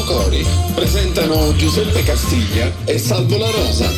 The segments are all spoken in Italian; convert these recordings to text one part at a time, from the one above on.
Cori presentano Giuseppe Castiglia e Salvo La Rosa.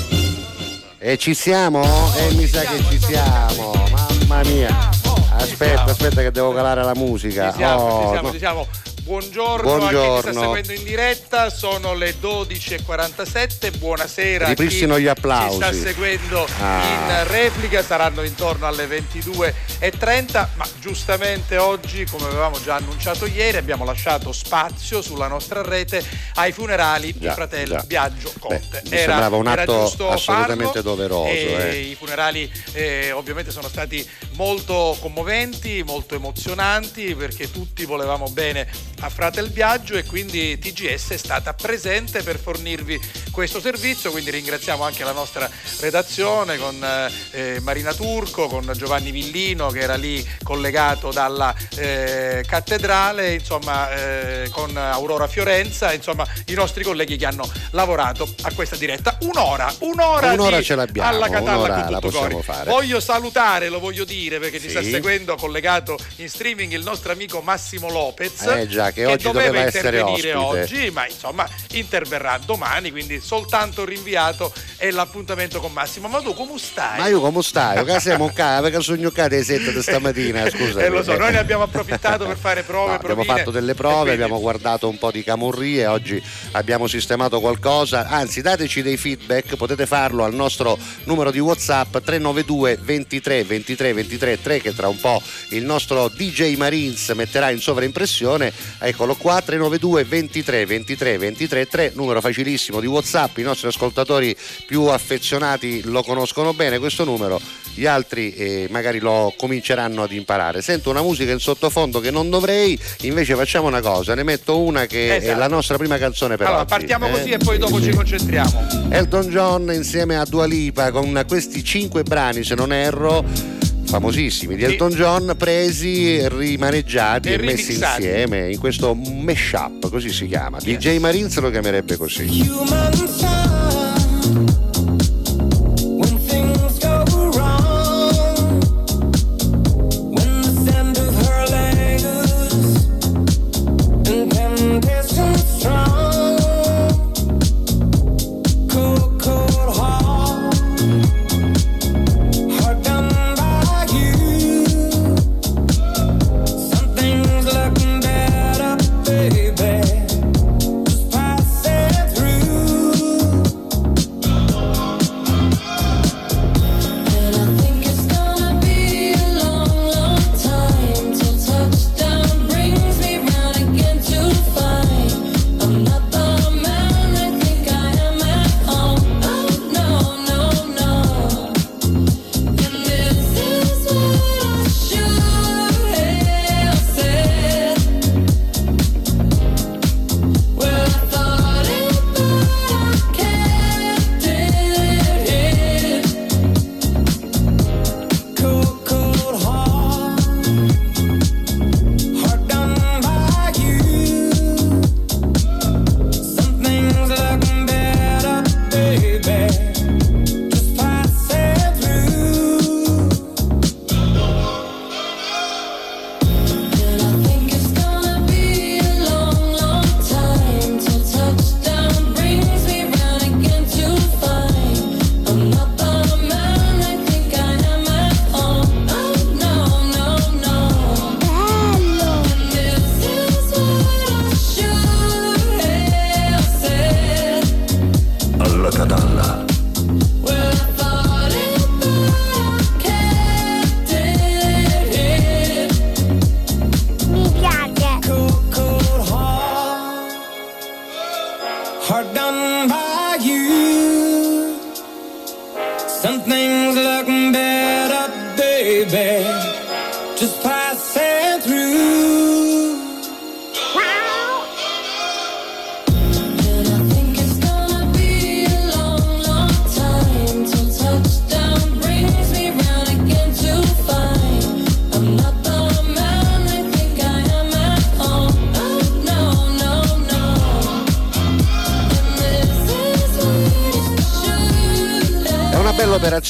E ci siamo? E mi sa che ci siamo, mamma mia. Aspetta, aspetta che devo calare la musica. Ci siamo, Oh, ci siamo, no. ci siamo. Buongiorno, Buongiorno. a chi sta seguendo in diretta, sono le 12.47, buonasera Ripristino a chi gli applausi. sta seguendo Ah. in replica, saranno intorno alle 22.30, ma giustamente oggi, come avevamo già annunciato ieri, abbiamo lasciato spazio sulla nostra rete ai funerali di Già, fratello già. Biagio Conte. Beh, mi sembrava un era atto assolutamente farlo, doveroso, e eh. I funerali eh, ovviamente sono stati molto commoventi, molto emozionanti perché tutti volevamo bene a Fratel Biagio e quindi TGS è stata presente per fornirvi questo servizio, quindi ringraziamo anche la nostra redazione con eh, Marina Turco, con Giovanni Villino che era lì collegato dalla eh, cattedrale, insomma eh, con Aurora Fiorenza, insomma i nostri colleghi che hanno lavorato a questa diretta. Un'ora, un'ora, Un'ora di- ce l'abbiamo, alla Catalla la tutto possiamo fare. Voglio salutare, lo voglio dire perché ci Sì. sta seguendo collegato in streaming il nostro amico Massimo Lopez. Eh già, che oggi doveva essere intervenire ospite. oggi, ma insomma interverrà domani, quindi soltanto rinviato è l'appuntamento con Massimo. Ma tu come stai? Ma io come stai? Che siamo qua? Perché sono giocate 7 di stamattina, scusa. Eh, lo so, noi ne abbiamo approfittato per fare prove, No, abbiamo fatto delle prove, quindi- abbiamo guardato un po' di camurrie, oggi abbiamo sistemato qualcosa, anzi dateci dei feedback, potete farlo al nostro numero di Whatsapp 392 23 23 23 3 che tra un po' il nostro DJ Marines metterà in sovraimpressione, eccolo qua 392 23 23 23 3, numero facilissimo di Whatsapp, i nostri ascoltatori più affezionati lo conoscono bene questo numero, gli altri eh, magari lo cominceranno ad imparare. Sento una musica in sottofondo che non dovrei, invece facciamo una cosa, ne metto una che è Esatto. la nostra prima canzone per Allora, oggi. partiamo eh? così e poi dopo Sì, ci concentriamo. Elton John insieme a Dua Lipa con questi cinque brani, se non erro, famosissimi di Sì. Elton John, presi, rimaneggiati E e, messi insieme in questo mashup, così si chiama. Yes. DJ Marines lo chiamerebbe così. Human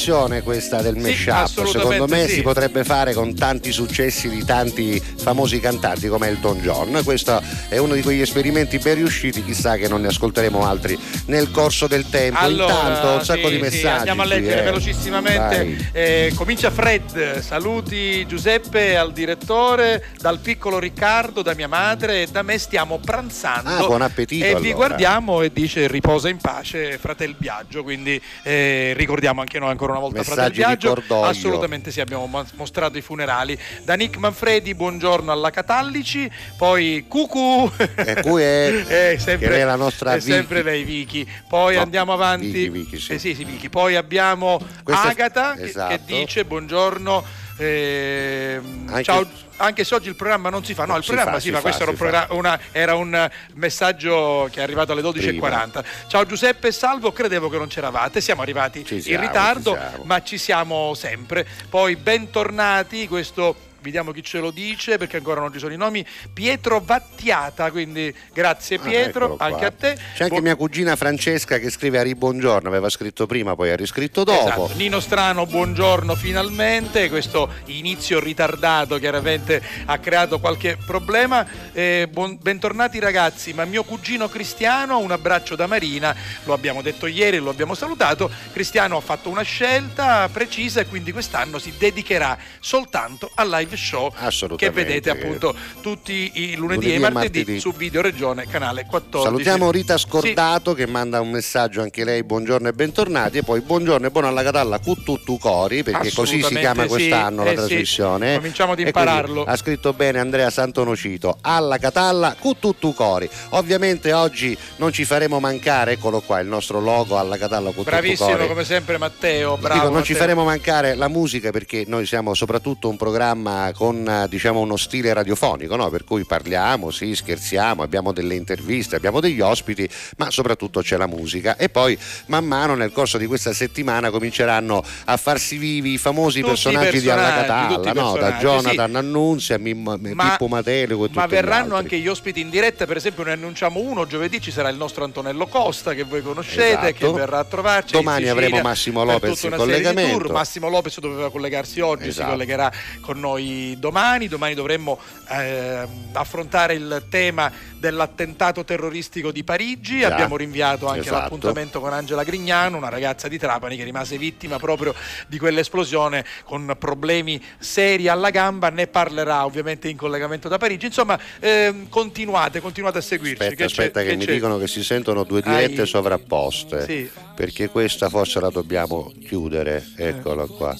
bell'operazione questa del Sì, mashup, secondo me sì. si potrebbe fare con tanti successi di tanti famosi cantanti come Elton John. Questo è uno di quegli esperimenti ben riusciti, chissà che non ne ascolteremo altri nel corso del tempo. Allora, Intanto un sacco sì, di sì, messaggi. andiamo a leggere eh. velocissimamente. Eh, comincia Fred. Saluti Giuseppe al direttore, dal piccolo Riccardo, da mia madre e da me stiamo pranzando. Ah, buon appetito, E vi allora. guardiamo e dice riposa in pace Fratel Biagio. Quindi eh, ricordiamo anche noi ancora una volta Fratel Messaggi Biagio. cordoglio. Assolutamente sì, abbiamo mo- mostrato i funerali. Da Nick Manfredi, buongiorno alla Catallici. Poi Cucu. E qui è, Eh, sempre, che è la nostra è sempre lei Vicky. Poi No, andiamo avanti. Vicky, Vicky, sì. Eh sì, sì, Vicky. Poi abbiamo Questa è- Agata che- che, esatto. dice buongiorno. ehm, Anche- ciao, anche se oggi il programma non si fa, no, il Si programma fa, si, si fa, questo era un, si programma- una- era un messaggio che è arrivato alle 12.40. Ciao Giuseppe Salvo, credevo che non c'eravate, siamo arrivati Ci in siamo, ritardo, siamo. ma ci siamo sempre. Poi bentornati, questo vediamo chi ce lo dice perché ancora non ci sono i nomi. Pietro Vattiata, quindi grazie Ah, Pietro, qua. anche a te. C'è anche Bu- mia cugina Francesca che scrive a Ribuongiorno, aveva scritto prima, poi ha riscritto dopo. Esatto. Nino Strano, buongiorno finalmente. Questo inizio ritardato chiaramente ha creato qualche problema. Eh, buon- bentornati ragazzi, ma mio cugino Cristiano, un abbraccio da Marina, lo abbiamo detto ieri, lo abbiamo salutato. Cristiano ha fatto una scelta precisa e quindi quest'anno si dedicherà soltanto al live show che vedete appunto tutti i lunedì, Lunedì e e martedì, martedì. su Video Regione, canale 14. Salutiamo Rita Sì. Scordato che manda un messaggio anche lei, buongiorno e bentornati. E poi buongiorno e buona alla Catalla Cuttutu Cori, perché così si chiama sì, quest'anno la eh sì. trasmissione. Cominciamo ad impararlo. Ha scritto bene Andrea Santonocito, alla Catalla Cuttutu Cori. Ovviamente oggi non ci faremo mancare, eccolo qua, il nostro logo alla Catalla Cuttutu Bravissimo Cori. come sempre Matteo, bravo. Dico, non ci Matteo. faremo mancare la musica perché noi siamo soprattutto un programma con eh, diciamo uno stile radiofonico, no? per cui parliamo, sì, scherziamo, abbiamo delle interviste, abbiamo degli ospiti, ma soprattutto c'è la musica e poi man mano nel corso di questa settimana cominceranno a farsi vivi i famosi Tutti i personaggi di Alla personaggi, Catalla, no? da personaggi, Jonathan Annunzia, Mimmo- Pippo Matelico e ma gli verranno altri. anche gli ospiti in diretta, per esempio ne annunciamo uno, giovedì ci sarà il nostro Antonello Costa che voi conoscete, Esatto. che verrà a trovarci. Domani Sicilia avremo Massimo Lopez in collegamento. Massimo Lopez doveva collegarsi oggi, si Esatto. collegherà con noi domani. Domani dovremmo ehm, affrontare il tema dell'attentato terroristico di Parigi. Già. Abbiamo rinviato anche Esatto. l'appuntamento con Angela Grignano, una ragazza di Trapani che rimase vittima proprio di quell'esplosione con problemi seri alla gamba. Ne parlerà ovviamente in collegamento da Parigi. Insomma, ehm, continuate, continuate a seguirci. Aspetta, che aspetta, c'è- che, mi dicono che si sentono due dirette Ai- sovrapposte. Sì. Perché questa forse la dobbiamo chiudere, eccola qua.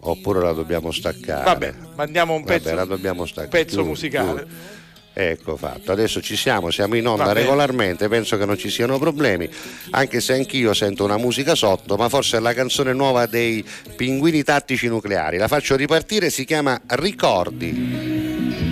Oppure la dobbiamo staccare. Vabbè, mandiamo un Vabbè, pezzo, dobbiamo staccare. pezzo Chiudi, musicale. chiudi. Ecco fatto, adesso ci siamo, siamo in onda regolarmente, penso che non ci siano problemi, anche se anch'io sento una musica sotto, ma forse è la canzone nuova dei Pinguini Tattici Nucleari. La faccio ripartire, si chiama Ricordi.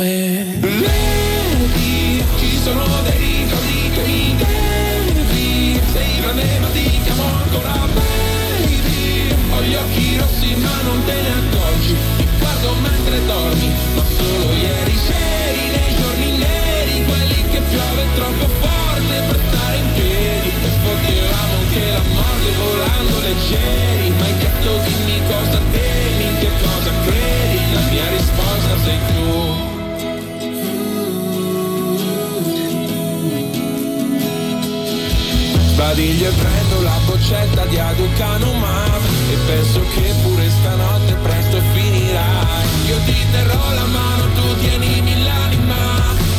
Vedi Ci sono dei ricordi che mi devi Sei grande ma ti chiamo ancora baby Ho gli occhi rossi ma non te ne accorgi Ti guardo mentre dormi Ma solo ieri c'eri nei giorni neri Quelli che piove troppo forte per stare in piedi E potevamo anche la morte volando leggeri Ma hai detto dimmi cosa temi, Sbadiglio e prendo la boccetta di Aducanumab E penso che pure stanotte presto finirai Io ti terrò la mano, tu tienimi l'anima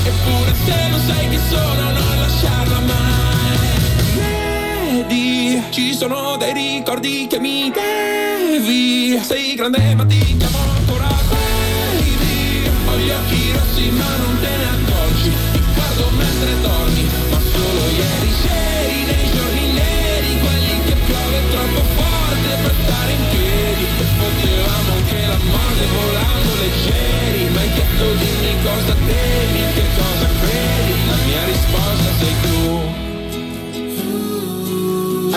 Eppure se non sai chi sono non lasciarla mai. Vedi, ci sono dei ricordi che mi devi. Sei grande ma ti chiamo ancora baby Ho gli occhi rossi ma non te ne accorgi. Ti guardo mentre dormi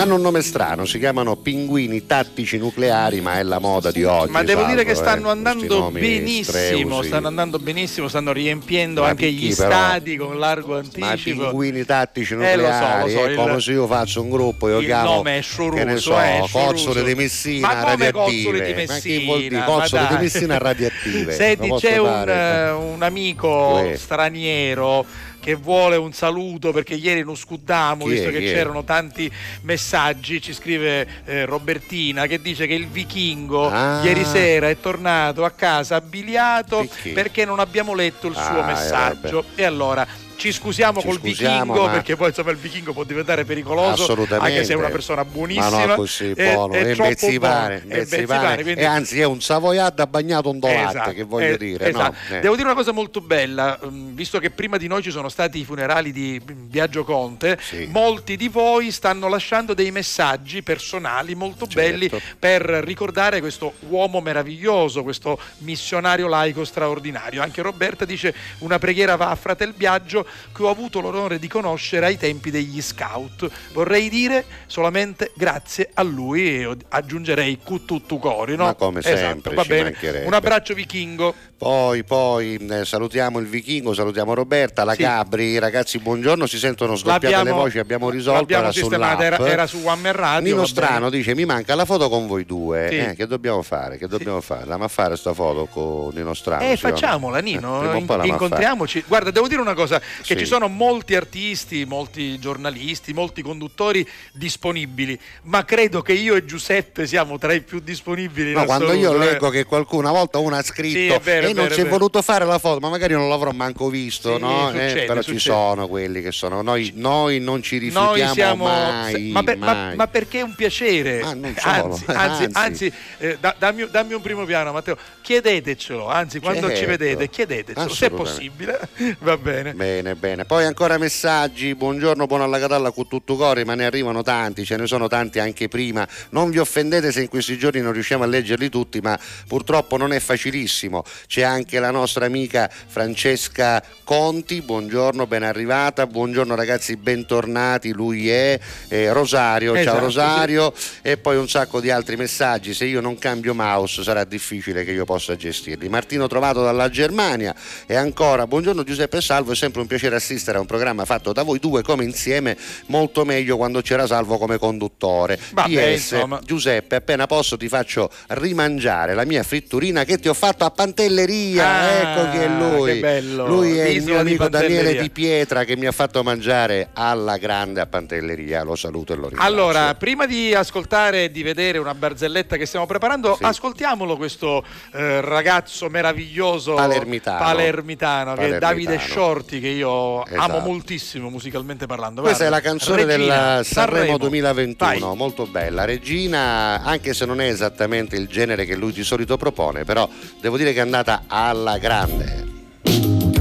Hanno un nome strano, si chiamano pinguini tattici nucleari, ma è la moda di oggi. Ma devo dire che Salvo, stanno eh, andando benissimo, stanno andando benissimo, stanno riempiendo Ma anche chi gli però? stadi con largo Ma anticipo. pinguini tattici Eh, lo so, nucleari, lo so, è il- come se io faccio un gruppo, io il chiamo nome è che ne sciuruso, so, eh, cozzole di Messina Ma radioattive. cozzole di Ma? Messina? Cozzole Ma di dai. Messina radioattive. Senti, c'è un, eh, un amico Uè. straniero che vuole un saluto perché ieri non scudamo, visto che c'erano tanti messaggi, ci scrive eh, Robertina che dice che il vichingo Ah. ieri sera è tornato a casa abiliato Perché? perché non abbiamo letto il suo Ah, eh, messaggio. e allora ci scusiamo Ci col scusiamo, vichingo ma- perché poi insomma il vichingo può diventare pericoloso Assolutamente. anche se è una persona buonissima. Ma no, così buono, è è è bezzivare. bezzivare, quindi- e anzi è un savoiardo bagnato un latte, Esatto, che voglio eh, dire. esatto. no? Eh. Devo dire una cosa molto bella, mm, visto che prima di noi ci sono stati i funerali di Biagio Conte, Sì. molti di voi stanno lasciando dei messaggi personali molto Certo. belli per ricordare questo uomo meraviglioso, questo missionario laico straordinario. Anche Roberta dice una preghiera va a Fratel Biagio che ho avuto l'onore di conoscere ai tempi degli scout. Vorrei dire solamente grazie a lui e aggiungerei cututtu cori, no? Ma come Esatto, sempre, va ci bene. mancherebbe. Un abbraccio vichingo. Poi, poi eh, salutiamo il vichingo, salutiamo Roberta, la Sì. Gabri, ragazzi buongiorno, si sentono scoppiate le voci, abbiamo risolto, l'abbiamo sistemata, era, era su One Man Radio. Nino va. Strano dice mi manca la foto con voi due, Sì. Eh, che dobbiamo fare? Che dobbiamo fare? Andiamo a fare sta foto con Nino Strano? Eh, sì facciamola Eh, Nino, in- la va fare. incontriamoci. Guarda, devo dire una cosa, che Sì. ci sono molti artisti, molti giornalisti, molti conduttori disponibili, ma credo che io e Giuseppe siamo tra i più disponibili. No, quando io eh. leggo che qualcuno, una volta uno ha Sì, scritto è vero, e non si è voluto fare la foto, ma magari non l'avrò manco visto, Sì, no? succede, Eh, però ci succede. sono quelli che sono. Noi, noi non ci rifiutiamo siamo, mai, ma, per- ma- ma perché è un piacere? Ah, anzi, anzi, anzi. eh, da- dammi, dammi un primo piano, Matteo. Chiedetecelo, anzi, quando ci Certo. vedete, chiedetecelo se è possibile. Va bene. Bene, bene. Poi ancora messaggi. Buongiorno, buona alla Catalla con tutto cuore, ma ne arrivano tanti, ce ne sono tanti anche prima. Non vi offendete se in questi giorni non riusciamo a leggerli tutti, ma purtroppo non è facilissimo. C'è anche la nostra amica Francesca Conti. Buongiorno, ben arrivata. Buongiorno ragazzi, bentornati. Lui è eh, Rosario. Ciao Esatto, Rosario. E poi un sacco di altri messaggi. Se io non cambio mouse sarà difficile che io possa gestirli. Martino trovato dalla Germania. E ancora, buongiorno Giuseppe Salvo, è sempre un piacere assistere a un programma fatto da voi due come insieme, molto meglio quando c'era Salvo come conduttore. Vabbè, PS, insomma. Giuseppe, appena posso ti faccio rimangiare la mia fritturina che ti ho fatto a Pantelleria. Ah, ecco chi è lui. che. Lui è il L'isola mio di amico Daniele Pantelleria. Di Pietra che mi ha fatto mangiare alla grande a Pantelleria. Lo saluto e lo ringrazio. Allora, prima di ascoltare e di vedere una barzelletta che stiamo preparando, Sì. ascoltiamolo questo eh, ragazzo meraviglioso Palermitano. palermitano, che è Palermitano. Davide Shorty, che io amo Esatto. moltissimo musicalmente parlando. Questa è la Guarda, canzone Regina, del Sanremo, 2021, Vai. molto bella. Regina, anche se non è esattamente il genere che lui di solito propone, però devo dire che è andata alla grande.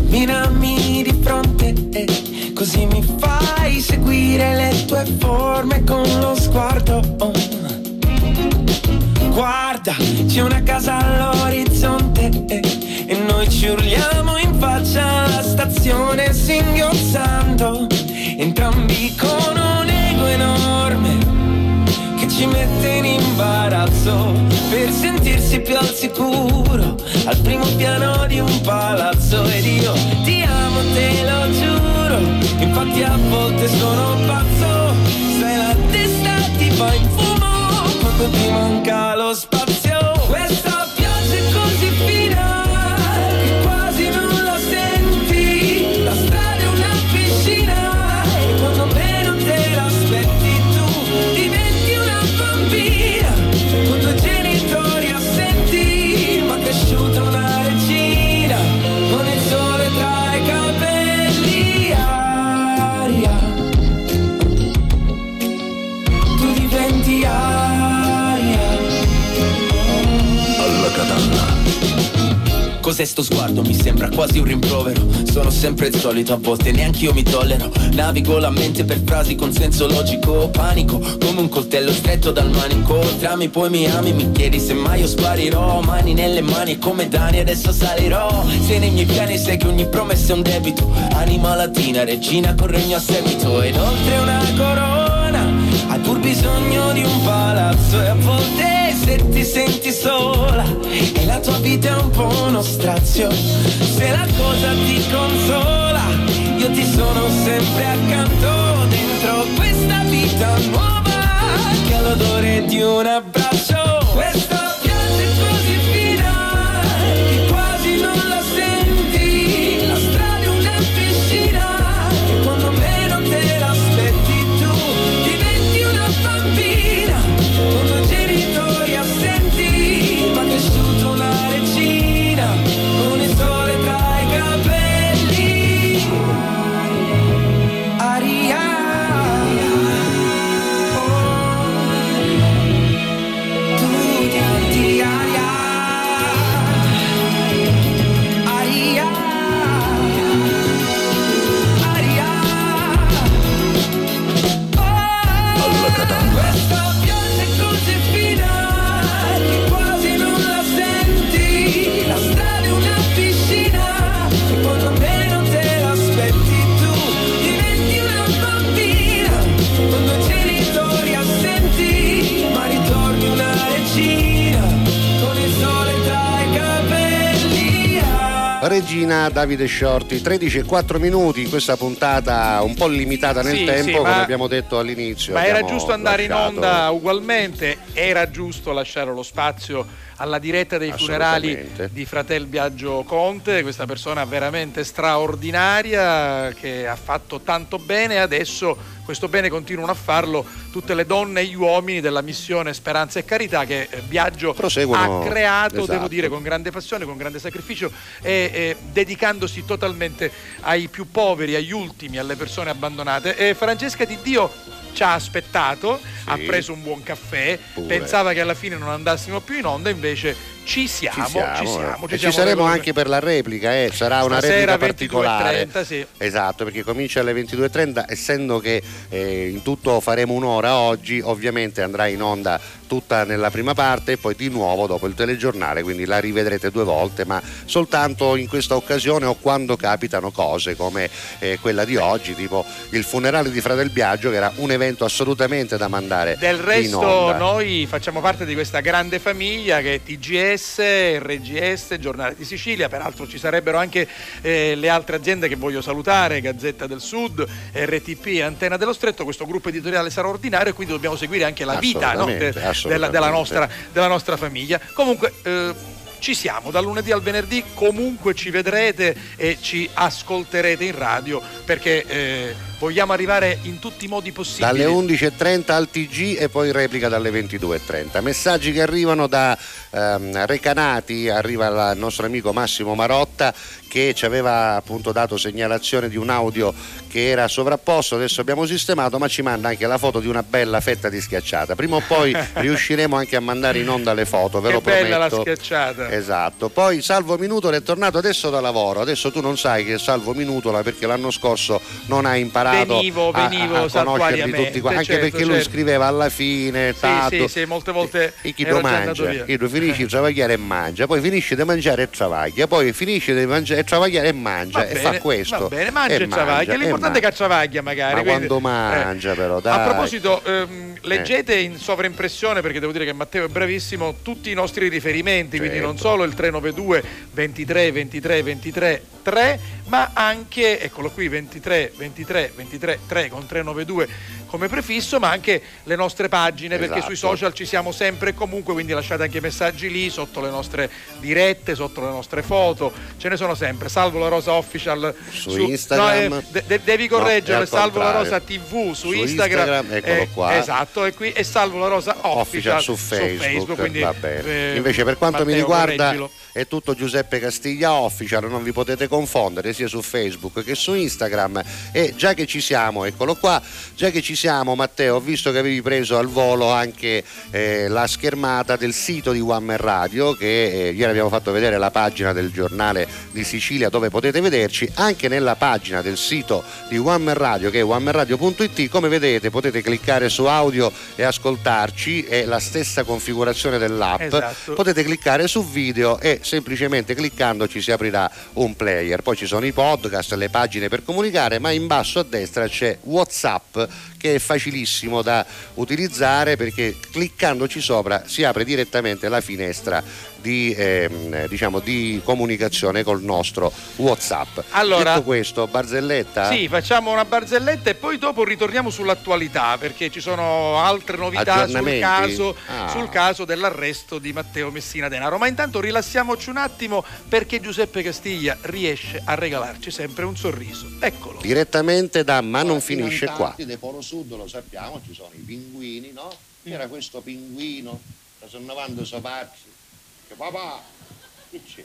Minami di fronte e così mi fai seguire le tue forme con lo sguardo. Oh. Guarda, c'è una casa per sentirsi più al sicuro al primo piano di un palazzo. Ed io ti amo, te lo giuro, infatti a volte sono pazzo, sai la testa ti va in fumo quando ti manca Sto sguardo? Mi sembra quasi un rimprovero. Sono sempre il solito, a volte neanche io mi tollero. Navigo la mente per frasi con senso logico Panico, come un coltello stretto dal manico. Trami poi mi ami, mi chiedi se mai io sparirò. Mani nelle mani come Dani adesso salirò. Se nei miei piani sai che ogni promessa è un debito. Anima latina, regina con regno a seguito. Ed oltre una corona hai pur bisogno di un palazzo. E a volte se ti senti sola E la tua vita è un po' uno strazio. Se la cosa ti consola Io ti sono sempre accanto Dentro questa vita nuova Che ha l'odore di un abbraccio Regina Davide Shorty, 13 e 4 minuti in questa puntata un po' limitata nel Sì, tempo, sì, come abbiamo detto all'inizio. Ma era giusto andare lasciato- in onda ugualmente, era giusto lasciare lo spazio alla diretta dei funerali di Fratel Biagio Conte, questa persona veramente straordinaria che ha fatto tanto bene e adesso questo bene continuano a farlo tutte le donne e gli uomini della missione Speranza e Carità che eh, Biagio Proseguono, ha creato, esatto. devo dire, con grande passione, con grande sacrificio e e dedicandosi totalmente ai più poveri, agli ultimi, alle persone abbandonate. E Francesca Di Dio ci ha aspettato, ha preso un buon caffè, Pure. pensava che alla fine non andassimo più in onda, invece ci siamo, Ci siamo, ci eh. siamo, e siamo ci saremo venuti. anche per la replica, eh. sarà una Stasera replica particolare. 22.30, sì. Esatto, perché comincia alle 22.30, essendo che eh, in tutto faremo un'ora oggi, ovviamente andrà in onda tutta nella prima parte e poi di nuovo dopo il telegiornale, quindi la rivedrete due volte, ma soltanto in questa occasione o quando capitano cose come eh, quella di oggi, tipo il funerale di Fratel Biagio, che era un evento assolutamente da mandare Del resto noi facciamo parte di questa grande famiglia che è TGS, RGS, Giornale di Sicilia, peraltro ci sarebbero anche eh, le altre aziende che voglio salutare, Gazzetta del Sud, RTP Antena dello Stretto, questo gruppo editoriale sarà ordinario e quindi dobbiamo seguire anche la vita no, della, della nostra, della nostra famiglia. Comunque eh, ci siamo, dal lunedì al venerdì comunque ci vedrete e ci ascolterete in radio perché eh, vogliamo arrivare in tutti i modi possibili. Dalle 11.30 al TG e poi replica dalle 22.30. Messaggi che arrivano da ehm, Recanati, arriva il nostro amico Massimo Marotta che ci aveva appunto dato segnalazione di un audio che era sovrapposto, adesso abbiamo sistemato, ma ci manda anche la foto di una bella fetta di schiacciata. Prima o poi riusciremo anche a mandare in onda le foto, ve Che lo bella la prometto. schiacciata. Esatto, poi Salvo Minutola è tornato adesso da lavoro, adesso tu non sai che è Salvo Minutola perché l'anno scorso non hai imparato Venivo, a- venivo a, a saltuariamente, tutti qua, anche certo, perché lui certo. scriveva alla fine, tanto, sì, sì, molte volte e chi ero lo mangia, chi tu finisci di travagliare e mangia, poi finisci di mangiare e travaglia, poi finisci di mangiare e travagliare e mangia Va e bene, fa questo. Va bene, mangia e, travaglia. mangia, e L'importante è che travaglia magari. Ma quindi- quando mangia però, dai. A proposito, ehm, leggete in sovraimpressione, perché devo dire che Matteo è bravissimo, tutti i nostri riferimenti, quindi Certo. non solo il 392 23 23 23 3, ma anche, eccolo qui, 23 23 23 3 con 392 come prefisso, ma anche le nostre pagine, perché Esatto. sui social ci siamo sempre e comunque, quindi lasciate anche messaggi lì, sotto le nostre dirette, sotto le nostre foto, ce ne sono sempre. Salvo la Rosa Official Su Instagram. no, eh, de- de- devi No, correggere, al Salvo la. Rosa TV su, Su Instagram, Instagram, eccolo eh, qua. esatto, e qui e Salvo la Rosa Official, Official su Facebook, quindi, va bene. eh, Invece per quanto mi Matteo, riguarda correggilo. è tutto Giuseppe Castiglia Official, non vi potete confondere sia su Facebook che su Instagram e già che ci siamo, eccolo qua, già che ci siamo Matteo, ho visto che avevi preso al volo anche eh, la schermata del sito di One Man Radio che eh, ieri abbiamo fatto vedere la pagina del giornale di Sicilia dove potete vederci, anche nella pagina del sito di One Man Radio che è onemanradio.it, come vedete potete cliccare su audio e ascoltarci, è la stessa configurazione dell'app Esatto. potete cliccare su video e semplicemente cliccandoci si aprirà un player. Poi ci sono i podcast, le pagine per comunicare, ma in basso a destra c'è WhatsApp che è facilissimo da utilizzare perché cliccandoci sopra si apre direttamente la finestra di, ehm, diciamo, di comunicazione col nostro WhatsApp. Allora- Detto questo, barzelletta? Sì, facciamo una barzelletta e poi dopo ritorniamo sull'attualità perché ci sono altre novità sul caso, Ah. sul caso dell'arresto di Matteo Messina Denaro. Ma intanto rilassiamoci un attimo perché Giuseppe Castiglia riesce a regalarci sempre un sorriso. Eccolo. Direttamente da Ma non finisce in qua. Del Polo Sud lo sappiamo, ci sono i pinguini, no? C'era questo pinguino che sono andando sopacci. Che papà, che c'è?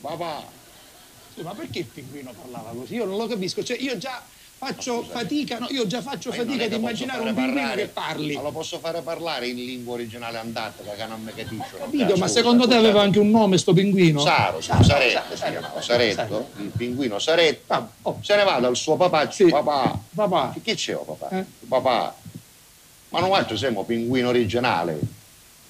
Papà, Sì, ma perché il pinguino parlava così? Io non lo capisco. Cioè, io già faccio fatica, no, io già faccio ma fatica ad immaginare un pinguino parlare- che parli. Ma lo posso fare parlare in lingua originale antartica che non mi capisco. Capito, ma secondo te aveva anche un nome sto pinguino? Saro, Saro, Saretto, Saro, Saretto, il pinguino Saretto, Ah, oh. se ne va dal suo papà, Sì. papà, Papà, che c'è oh, papà? Eh? Papà, ma non altro siamo pinguino originale.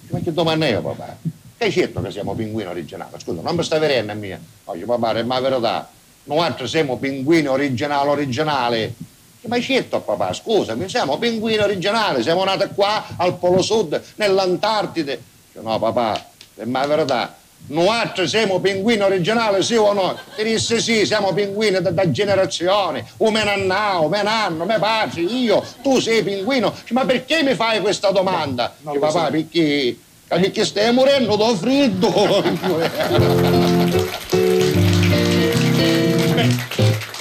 Ma che domanda è papà? Che hai certo che siamo pinguino originale? Scusa, non mi sta venendo a mia. Oggi papà, è ma verità. Noi altro siamo pinguino originale originale. Ma hai certo papà, scusami, siamo pinguino originale, siamo nati qua al Polo Sud, nell'Antartide. Dice, No papà, è ma verità. Noi altri siamo pinguini originali, sì o no? Ti disse sì, siamo pinguini da, da generazioni. Un menannao, menanno, me padre, io, tu sei pinguino. Ma perché mi fai questa domanda? Dice, lo papà, so. perché, perché stai morendo da freddo.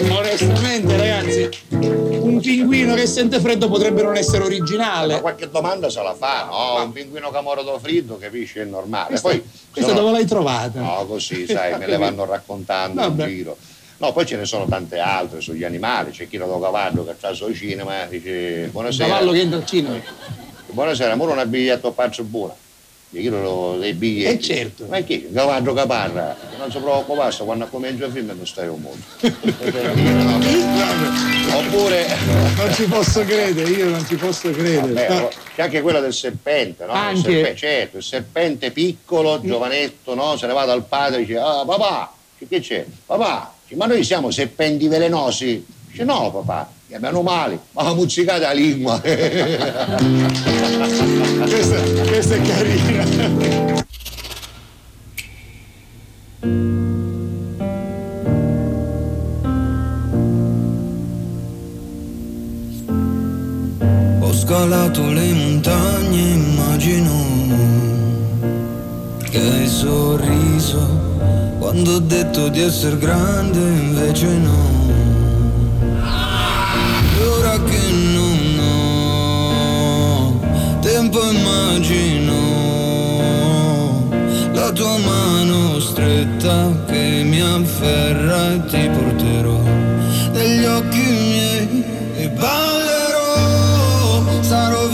onestamente ragazzi, un pinguino che sente freddo potrebbe non essere Ma originale. qualche domanda se la fa, no? Un pinguino che muore da freddo, capisci? È normale. Questa, Poi, questa sono- dove l'hai trovata? No, così, sai, me le vanno raccontando Vabbè. in giro. No, poi ce ne sono tante altre sugli animali. C'è chi lo do cavallo che sta al cinema dice buonasera. cavallo che entra al cinema. Buonasera, amore, un biglietto a pazzo buono. Io chiedo dei biglietti. Eh, certo. Ma che? Cavallo che parla. Non si preoccupasse, quando comincia il film non stai un mondo. Oppure, Non ci posso credere, io non ci posso credere. vabbè, No. c'è anche quella del serpente, no? Il Anche. serpe- certo, il serpente piccolo, giovanetto, no? Se ne va dal padre e dice, ah papà, che c'è? Papà, ma noi siamo serpenti velenosi? Dice, no papà, che meno male, ma la muzzicate la lingua. Questa, questa è carina. Ho scalato le montagne, immagino che hai sorriso quando ho detto di essere grande, invece no. Tempo immagino la tua mano stretta che mi afferra e ti porterò negli occhi miei e ballerò, sarò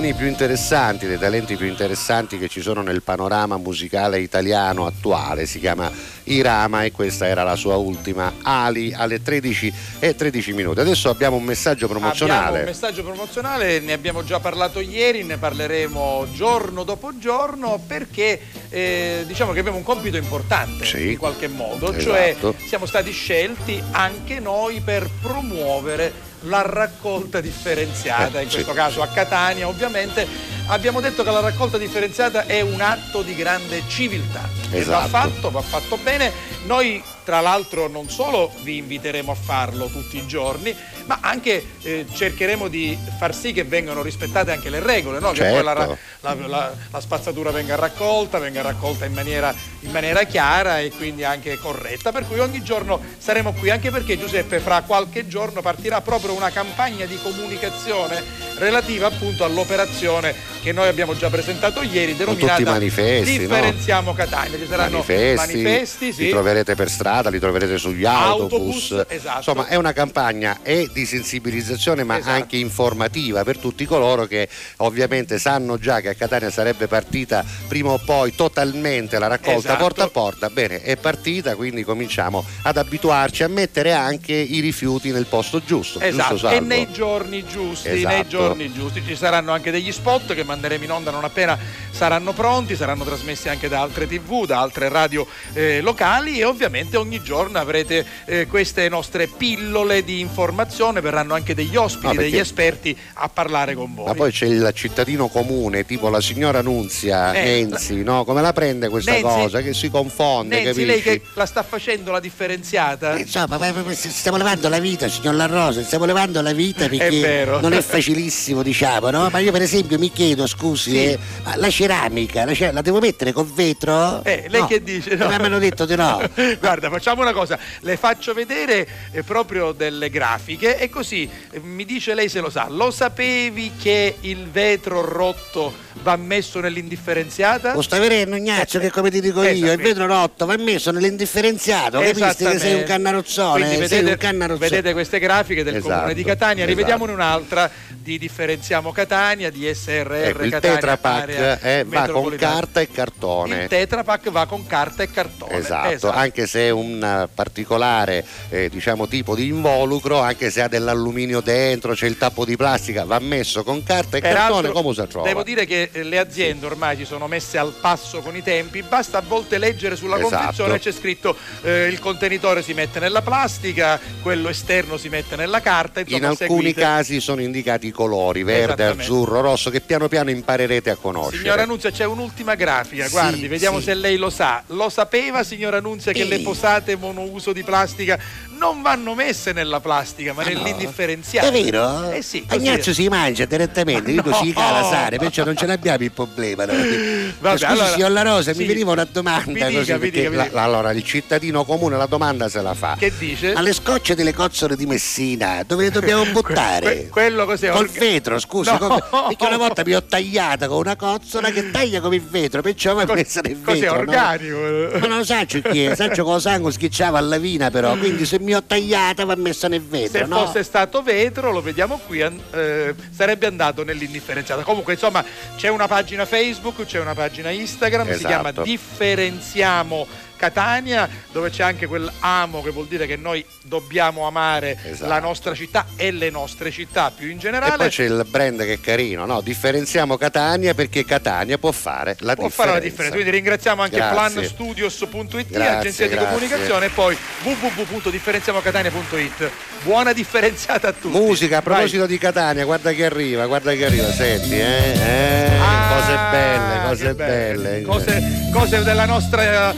giovani più interessanti, dei talenti più interessanti che ci sono nel panorama musicale italiano attuale. Si chiama Irama e questa era la sua ultima Ali alle 13 e 13 minuti. Adesso abbiamo un messaggio Abbiamo promozionale. un messaggio promozionale, ne abbiamo già parlato ieri, ne parleremo giorno dopo giorno perché eh, diciamo che abbiamo un compito importante Sì. in qualche modo, Esatto. cioè siamo stati scelti anche noi per promuovere la raccolta differenziata, Eh, in questo caso a Catania ovviamente. Abbiamo detto che la raccolta differenziata è un atto di grande civiltà. Esatto. Va fatto, va fatto bene. Noi tra l'altro non solo vi inviteremo a farlo tutti i giorni, ma anche eh, cercheremo di far sì che vengano rispettate anche le regole, no? che poi la, Certo. la- la- la spazzatura venga raccolta, venga raccolta in maniera, in maniera chiara e quindi anche corretta. Per cui ogni giorno saremo qui, anche perché Giuseppe fra qualche giorno partirà proprio una campagna di comunicazione relativa appunto all'operazione che noi abbiamo già presentato ieri, denominata tutti i manifesti, no? Differenziamo Catania. Ci saranno manifesti, manifesti, sì. li troverete per strada, li troverete sugli autobus. Autobus, esatto. Insomma, è una campagna e di sensibilizzazione, ma Esatto. anche informativa per tutti coloro che ovviamente sanno già che a Catania sarebbe partita prima o poi totalmente la raccolta Esatto. porta a porta. Bene, è partita, quindi cominciamo ad abituarci a mettere anche i rifiuti nel posto giusto. Esatto, giusto, e nei giorni giusti, Esatto. nei giorni giusti ci saranno anche degli spot che manderemo in onda non appena saranno pronti, saranno trasmessi anche da altre tv, da altre radio eh, locali e ovviamente ogni giorno avrete eh, queste nostre pillole di informazione, verranno anche degli ospiti, No, perché- degli esperti a parlare con voi. Ma poi c'è il cittadino comune, tipo la signora Nunzia Eh, Nenzi, no? Come la prende questa Nenzi- cosa? Che si confonde, Nenzi, capisci? lei che la sta facendo la differenziata? Eh, Insomma, ma- ma- ma stiamo levando la vita, signor La Rosa, stiamo levando la vita perché vero. non è facilissimo, diciamo, no? Ma io per esempio mi chiedo, scusi, Sì. eh, ma la ceramica, la, cer- la devo mettere col vetro? Eh, lei No. che dice? Eh, ma mi hanno detto di no. Guarda, facciamo una cosa, le faccio vedere eh, proprio delle grafiche e così eh, mi dice lei se lo sa. Lo sapevi che il vetro rotto va messo nell'indifferenziata? Lo stai vedendo, Ignazio, che come ti dico Eh, io, il vetro rotto va messo nell'indifferenziato, capisci che sei un cannarozzone, Quindi sei un vedete, cannarozzone. vedete queste grafiche del Esatto, comune di Catania, esatto. rivediamone un'altra di Differenziamo Catania, di SRR Ecco, il Catania. Tetra Pak area eh, va con carta e cartone. Il Tetra Pak va con carta e cartone. Esatto, anche se è un eh, particolare eh, diciamo, tipo di involucro, anche se ha dell'alluminio dentro, c'è il tappo di plastica, va messo con carta e cartone, Peraltro, come si trova? Devo dire che eh, le aziende ormai si sono messe al passo con i tempi, basta a volte leggere sulla Esatto. confezione c'è scritto eh, il contenitore si mette nella plastica, quello esterno si mette nella carta, insomma In alcuni seguite. casi sono indicati i colori, verde, azzurro, rosso, che piano piano imparerete a conoscere. Signora Annunzia, c'è un'ultima grafica, guardi, Sì, vediamo sì. se lei lo sa. Lo sapeva, signora Annunzia, che Sì. le posate monouso di plastica non vanno messe nella plastica, ma Ah, no? nell'indifferenziata? È vero? Eh sì, è. si mangia direttamente, io No. si cala sale, perciò non ce l'abbiamo il problema. no? Vabbè, Scusi, allora- signor La Rosa, sì. mi veniva una domanda Mi dica, così, mi dica, mi La- dica. allora, il cittadino comune la domanda se la fa. Che dice? Ma le scocce delle cozzole di Messina, dove le dobbiamo buttare? Que- quello cos'è? Col Orga- vetro, scusi, No. come- perché una volta mi ho tagliata con una cozzola che taglia come il vetro, perciò mi ha messo nel cos'è, vetro. no? organico? Ma non lo saccio chi è, saccio con lo sangue schiacciava alla vina però, quindi se mi ho tagliata va messa nel vetro, Se no? fosse stato vetro, lo vediamo qui, eh, sarebbe andato nell'indifferenziata. Comunque, insomma, c'è una pagina Facebook, c'è una pagina Instagram, si Esatto. chiama Differenziamo Catania, dove c'è anche quel amo che vuol dire che noi dobbiamo amare Esatto. la nostra città e le nostre città più in E generale. poi c'è il brand che è carino, no? Differenziamo Catania perché Catania può fare la Può differenza. fare la differenza. Quindi ringraziamo anche planstudios.it, Grazie, agenzia di grazie. comunicazione, e poi www.differenziamocatania.it. Buona differenziata a tutti. Musica, a Vai. proposito di Catania, guarda che arriva, guarda che arriva, senti, eh? eh Ah, cose belle, cose belle. Cose, cose della nostra eh,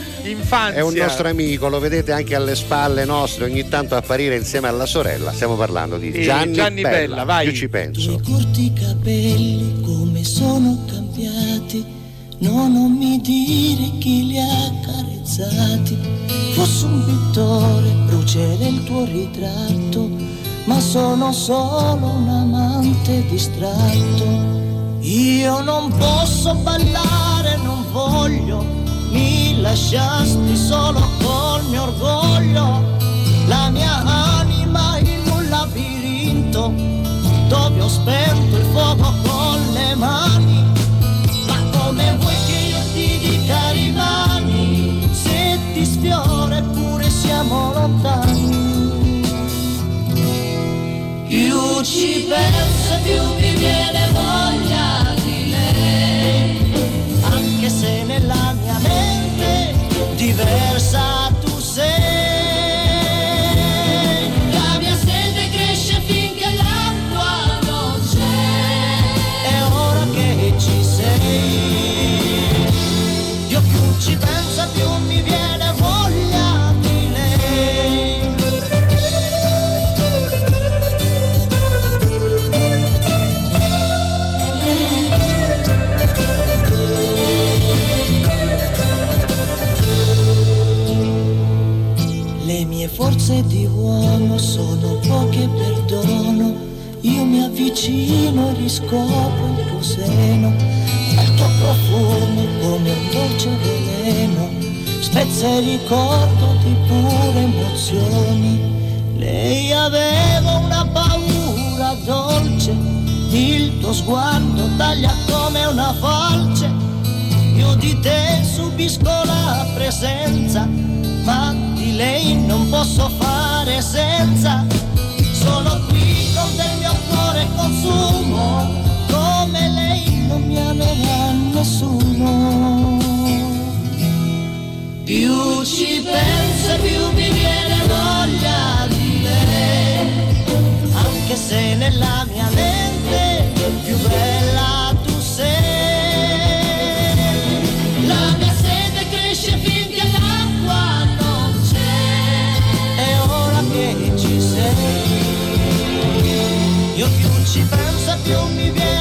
infanzia. È un nostro amico, lo vedete anche alle spalle nostre, ogni tanto apparire insieme alla sorella. Stiamo parlando di Gianni, Gianni Bella, vai. Io ci penso. Tuoi corti capelli come sono cambiati, no non mi dire chi li ha accarezzati. Fossi un pittore, brucerei il tuo ritratto, ma sono solo un amante distratto. Io non posso ballare, non voglio, mi lasciasti solo col mio orgoglio, la mia anima in un labirinto dove ho spento il fuoco con le mani. Ma come vuoi che io ti dica rimani se ti sfiora eppure siamo lontani? Più ci penso più mi viene voglia sono poche perdono, io mi avvicino e riscopro il tuo seno, al tuo profumo come un dolce veleno, spezza il ricordo di pure emozioni. Lei aveva una paura dolce, il tuo sguardo taglia come una falce, io di te subisco la presenza, ma di lei non posso fare senza. Sono qui con del mio cuore consumo, come lei non mi amerà nessuno. Più ci penso più mi viene voglia di lei, anche se nella mia mente più bella ci penso più mi viene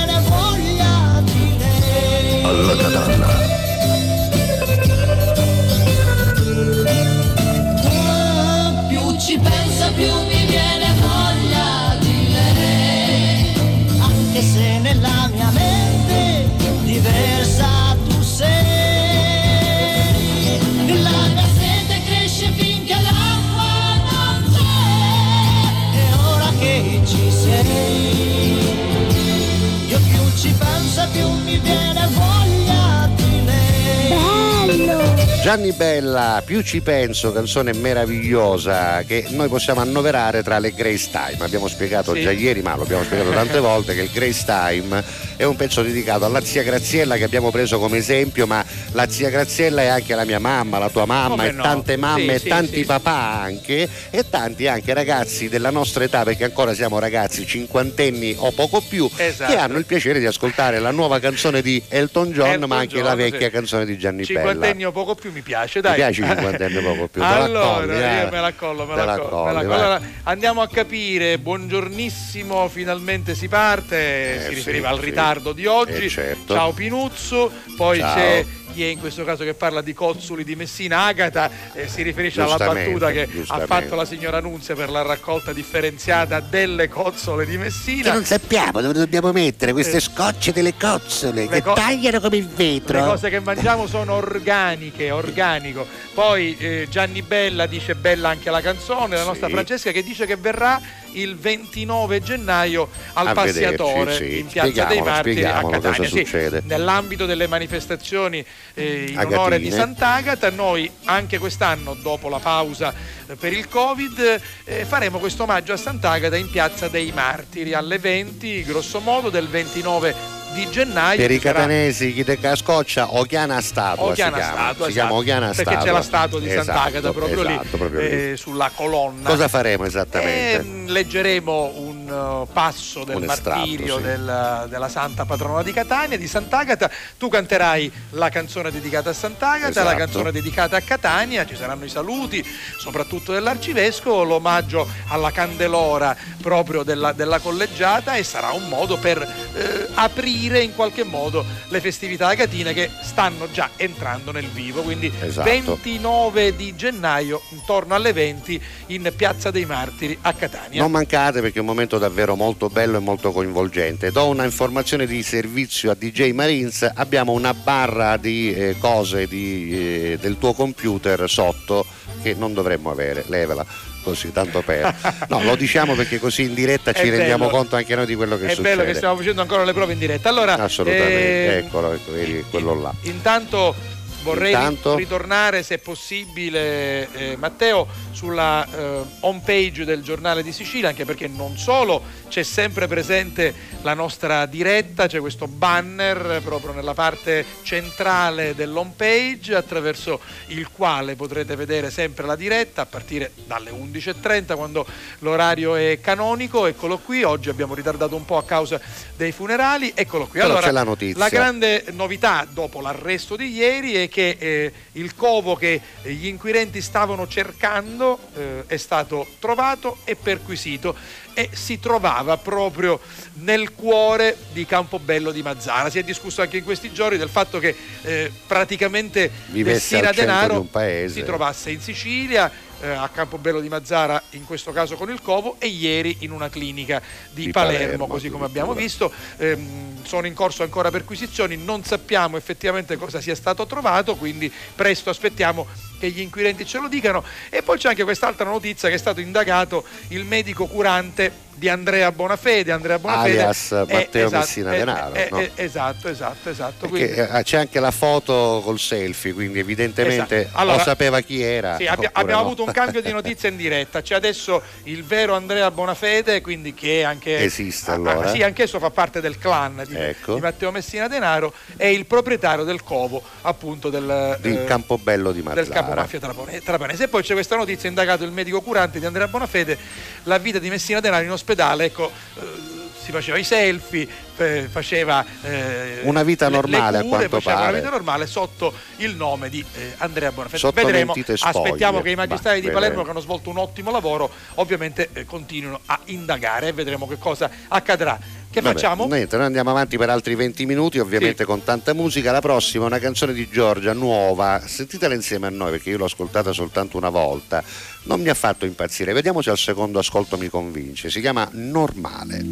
Gianni Bella, più ci penso, canzone meravigliosa che noi possiamo annoverare tra le Grace Time. Abbiamo spiegato Sì. già ieri, ma lo abbiamo spiegato tante volte, che il Grace Time è un pezzo dedicato alla zia Graziella che abbiamo preso come esempio, ma la zia Graziella è anche la mia mamma, la tua mamma Come e no? tante mamme Sì, e sì, tanti sì. papà anche e tanti anche ragazzi della nostra età, perché ancora siamo ragazzi cinquantenni o poco più, Esatto. che hanno il piacere di ascoltare la nuova canzone di Elton John, Elton ma anche John, la vecchia sì. canzone di Gianni Bella. Cinquantenni o poco più mi piace, dai. Mi piace i cinquantenni poco più. Allora, colli, eh? io me la collo, me Te la collo. me la collo. Allora, andiamo a capire, buongiornissimo, finalmente si parte, Eh, si sì, riferiva al sì. Ritardo di oggi. Eh, certo. Ciao Pinuzzo, poi Ciao. c'è chi è in questo caso che parla di cozzuli di Messina Agata, eh, si riferisce alla battuta che ha fatto la signora Nunzia per la raccolta differenziata delle cozzole di Che Messina. non sappiamo dove dobbiamo mettere queste Eh. scocce delle cozzole Le che co- tagliano come il Le vetro. cose che mangiamo sono organiche, organico. Poi eh, Gianni Bella dice bella anche la canzone, la nostra Sì. Francesca che dice che verrà il 29 gennaio al A Passiatore vederci, sì. in Piazza dei Martiri a Catania. Sì, nell'ambito delle manifestazioni eh, in Agatine. onore di Sant'Agata, noi anche quest'anno, dopo la pausa eh, per il Covid, eh, faremo questo omaggio a Sant'Agata in Piazza dei Martiri alle 20, grosso modo, del 29 di gennaio. Per i catanesi, chi te cascoccia, Ochiana Statua Ochiana si chiama. Statua, si chiama esatto, Ochiana perché Statua. c'è la statua di Esatto, Sant'Agata proprio lì, esatto, proprio lì. eh, sulla colonna. Cosa faremo esattamente? Ehm, leggeremo un uh, passo del Un martirio sì. del- della santa patrona di Catania, di Sant'Agata. Tu canterai la canzone dedicata a Sant'Agata, la Esatto. canzone dedicata a Catania, ci saranno i saluti, soprattutto dell'arcivescovo, l'omaggio alla candelora proprio della, della collegiata e sarà un modo per eh, aprire in qualche modo le festività agatine che stanno già entrando nel vivo. Quindi Esatto. 29 di gennaio, intorno alle 20, in Piazza dei Martiri a Catania. Non mancate perché è un momento davvero molto bello e molto coinvolgente. Do una informazione di servizio a DJ Marines, abbiamo una barra di eh, cose di, eh, del tuo computer sotto che non dovremmo avere, levela così tanto per. No, lo diciamo perché così in diretta ci È rendiamo bello. conto anche noi di quello che È succede. bello che stiamo facendo ancora le prove in diretta. Allora, Assolutamente, ehm, eccolo, ecco, vedi quello là. Intanto vorrei Intanto? ritornare, se possibile, eh, Matteo, sulla eh, home page del giornale di Sicilia, anche perché non solo c'è sempre presente la nostra diretta, c'è questo banner proprio nella parte centrale dell'home page attraverso il quale potrete vedere sempre la diretta a partire dalle 11.30 quando l'orario è canonico. Eccolo qui, oggi abbiamo ritardato un po' a causa dei funerali. Eccolo qui. Però allora, c'è la. La grande novità dopo l'arresto di ieri è che eh, il covo che gli inquirenti stavano cercando eh, è stato trovato e perquisito e si trovava proprio nel cuore di Campobello di Mazzara. Si è discusso anche in questi giorni del fatto che eh, praticamente Vivesse Messina Denaro si trovasse in Sicilia, eh, a Campobello di Mazzara, in questo caso con il Covo, e ieri in una clinica di, Di Palermo, Palermo, così come abbiamo visto. Ehm, sono in corso ancora perquisizioni, non sappiamo effettivamente cosa sia stato trovato, quindi presto aspettiamo che gli inquirenti ce lo dicano. E poi c'è anche quest'altra notizia che è stato indagato il medico curante di Andrea Bonafede. Andrea Bonafede Alias Matteo esatto, Messina Denaro, è- no? è- esatto, esatto, esatto. Eh, c'è anche la foto col selfie, quindi evidentemente Esatto. Allora, o sapeva chi era. Sì, oppure abbiamo no. avuto un cambio di notizia in diretta. C'è adesso il vero Andrea Bonafede, quindi che è anche. Esiste, ah, allora? sì, anchesso fa parte del clan di, Ecco. di Matteo Messina Denaro, è il proprietario del covo, appunto del. di eh, Campobello di Mazzara. del capo mafia trapanese. E poi c'è questa notizia: indagato il medico curante di Andrea Bonafede, la vita di Messina Denaro in ospedale. Ecco, eh, si faceva i selfie, eh, faceva eh, Una vita le- le normale, a cure, quanto pare. una vita normale sotto il nome di eh, Andrea Bonafede. Vedremo, aspettiamo che i magistrati Bah, di Palermo che hanno svolto un ottimo lavoro, ovviamente eh, continuino a indagare e vedremo che cosa accadrà. Che Vabbè, facciamo? Niente, noi andiamo avanti per altri 20 minuti, ovviamente Sì. con tanta musica. La prossima è una canzone di Giorgia nuova, sentitela insieme a noi perché io l'ho ascoltata soltanto una volta. Non mi ha fatto impazzire, vediamo se al secondo ascolto mi convince. Si chiama Normale.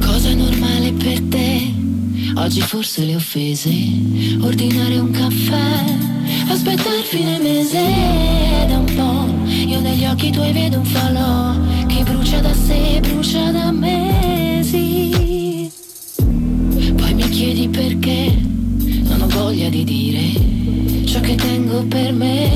Cosa è normale per te? Oggi forse le offese, ordinare un caffè, aspettare fine mese da un po'. Io negli occhi tuoi vedo un falò che brucia da sé, brucia da mesi. Poi mi chiedi perché non ho voglia di dire supermercado.